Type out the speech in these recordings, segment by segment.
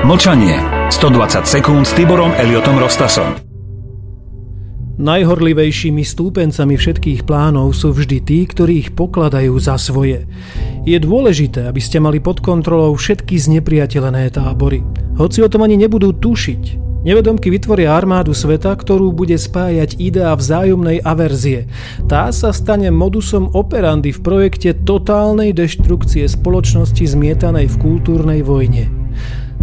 Mlčanie. 120 sekúnd s Tiborom Eliotom Rostasom. Najhorlivejšími stúpencami všetkých plánov sú vždy tí, ktorí ich pokladajú za svoje. Je dôležité, aby ste mali pod kontrolou všetky znepriateľené tábory. Hoci o tom ani nebudú tušiť, Nevedomky vytvoria armádu sveta, ktorú bude spájať idea vzájomnej averzie. Tá sa stane modusom operandy v projekte totálnej deštrukcie spoločnosti zmietanej v kultúrnej vojne.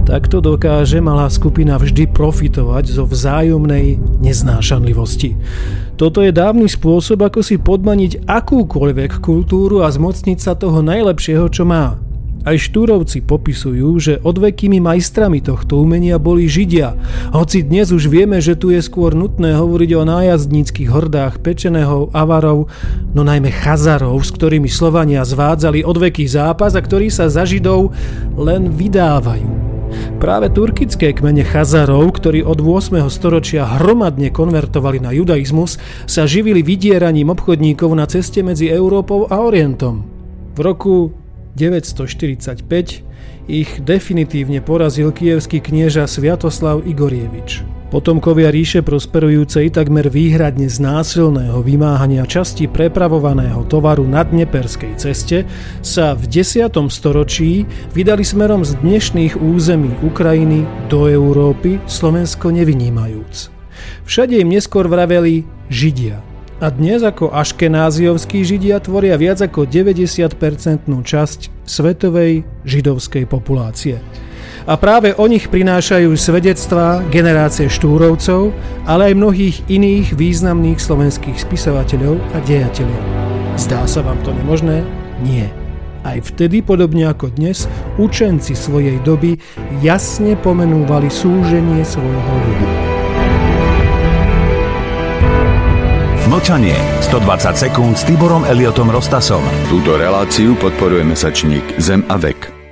Takto dokáže malá skupina vždy profitovať zo vzájomnej neznášanlivosti. Toto je dávny spôsob, ako si podmaniť akúkoľvek kultúru a zmocniť sa toho najlepšieho, čo má. Aj štúrovci popisujú, že odvekými majstrami tohto umenia boli Židia, hoci dnes už vieme, že tu je skôr nutné hovoriť o nájazdníckých hordách pečeného avarov, no najmä chazarov, s ktorými Slovania zvádzali odveký zápas a ktorí sa za Židov len vydávajú. Práve turkické kmene Chazarov, ktorí od 8. storočia hromadne konvertovali na judaizmus, sa živili vydieraním obchodníkov na ceste medzi Európou a Orientom. V roku 945 ich definitívne porazil kievský knieža Sviatoslav Igorievič. Potomkovia ríše prosperujúcej takmer výhradne z násilného vymáhania časti prepravovaného tovaru na Dneperskej ceste sa v 10. storočí vydali smerom z dnešných území Ukrajiny do Európy, Slovensko nevynímajúc. Všade im neskôr vraveli Židia – a dnes ako aškenáziovskí židia tvoria viac ako 90-percentnú časť svetovej židovskej populácie. A práve o nich prinášajú svedectvá generácie štúrovcov, ale aj mnohých iných významných slovenských spisovateľov a dejateľov. Zdá sa vám to nemožné? Nie. Aj vtedy, podobne ako dnes, učenci svojej doby jasne pomenúvali súženie svojho ľudu. Mlčanie. 120 sekúnd s Tiborom Eliotom Rostasom. Túto reláciu podporuje mesačník Zem a vek.